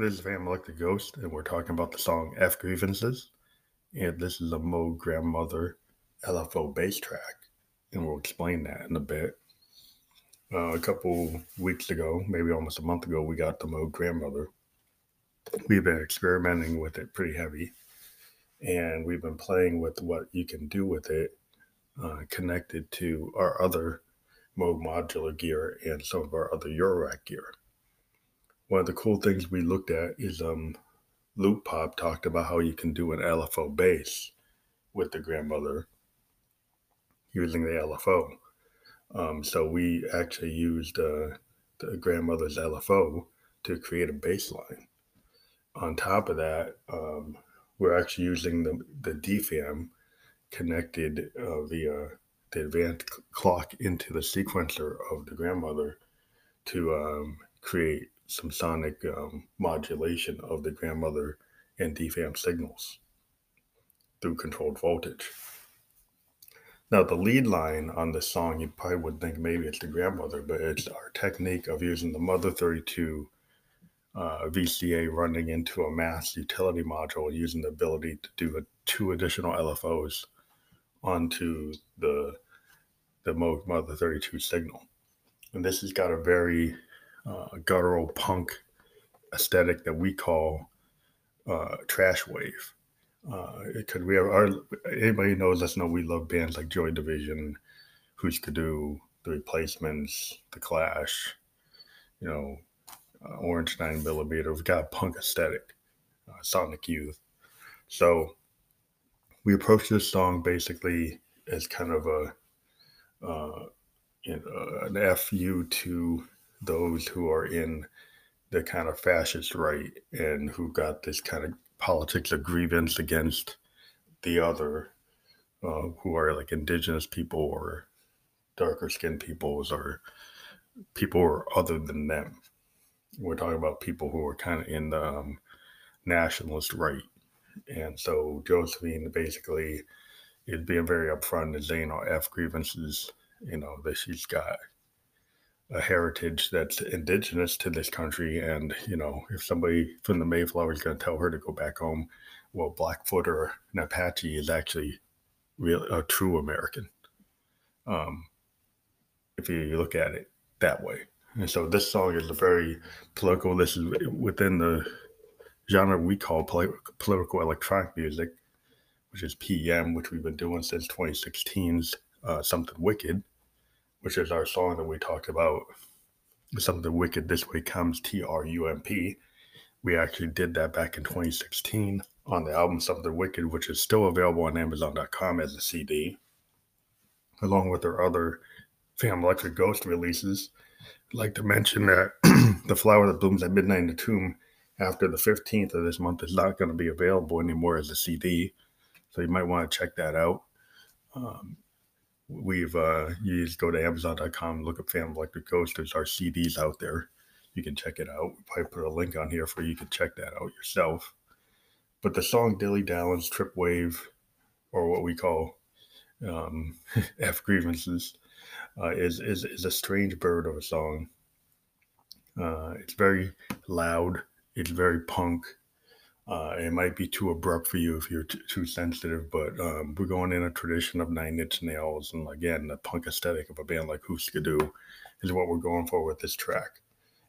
This is Van the Ghost, and we're talking about the song F Grievances. And this is a Moog Grandmother LFO bass track, and we'll explain that in a bit. Uh, a couple weeks ago, maybe almost a month ago, we got the Moog Grandmother. We've been experimenting with it pretty heavy, and we've been playing with what you can do with it uh, connected to our other Moog modular gear and some of our other Eurorack gear one of the cool things we looked at is um, Loopop talked about how you can do an LFO bass with the grandmother using the LFO. Um, so we actually used uh, the grandmother's LFO to create a bass line. On top of that, um, we're actually using the, the DFAM connected uh, via the advanced clock into the sequencer of the grandmother to um, create some sonic um, modulation of the grandmother and DFAM signals through controlled voltage. Now, the lead line on this song, you probably would think maybe it's the grandmother, but it's our technique of using the Mother 32 uh, VCA running into a Maths utility module using the ability to do a, two additional LFOs onto the the Mother 32 signal. And this has got a very uh, guttural punk aesthetic that we call uh, trash wave. Because uh, we have our anybody knows us know we love bands like Joy Division, Hüsker Dü, The Replacements, The Clash, you know, uh, Orange Nine Millimeter. We've got punk aesthetic, uh, Sonic Youth. So we approach this song basically as kind of a uh, you know, an fu to those who are in the kind of fascist right and who got this kind of politics of grievance against the other, uh, who are like indigenous people or darker skinned peoples or people who are other than them. We're talking about people who are kind of in the um, nationalist right. And so Josephine basically is being very upfront and saying, "All F grievances, you know, that she's got a heritage that's indigenous to this country. And, you know, if somebody from the Mayflower is going to tell her to go back home, well, Blackfoot or an Apache is actually real, a true American. Um, if you look at it that way. And so this song is a very political, this is within the genre we call political electronic music, which is PM, which we've been doing since 2016's uh, Something Wicked which is our song that we talked about. Something Wicked This Way Comes, T R U M P. We actually did that back in 2016 on the album Something Wicked, which is still available on Amazon.com as a CD, along with our other Phantom Electric Ghost releases. I'd like to mention that The Flower That Blooms at Midnight in the Tomb after the 15th of this month is not going to be available anymore as a CD. So you might want to check that out. Um, we've uh, you just go to Amazon.com, look up Phantom Electric Ghost. There's our CDs out there. You can check it out. Probably put a link on here for you to check that out yourself. But the song Dilly Dallin's Trip Wave, or what we call um, F Grievances, uh, is, is, is a strange bird of a song. Uh, it's very loud, it's very punk. Uh, it might be too abrupt for you if you're t- too sensitive, but um, we're going in a tradition of Nine Inch Nails, and again, the punk aesthetic of a band like Dü is what we're going for with this track.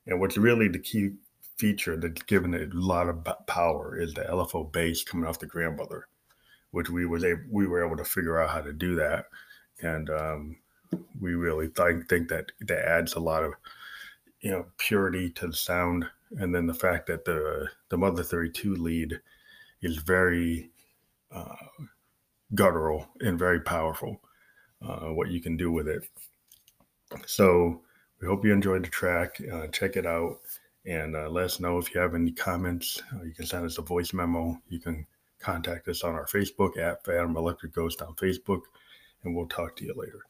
And what's really the key feature that's given it a lot of power is the LFO bass coming off the grandmother, which we was able, we were able to figure out how to do that, and um, we really th- think that that adds a lot of you know purity to the sound and then the fact that the the Mother 32 lead is very uh, guttural and very powerful. Uh, what you can do with it. So we hope you enjoyed the track. Uh, check it out and uh, let us know if you have any comments. Uh, you can send us a voice memo. You can contact us on our Facebook at Phantom Electric Ghost on Facebook, and we'll talk to you later.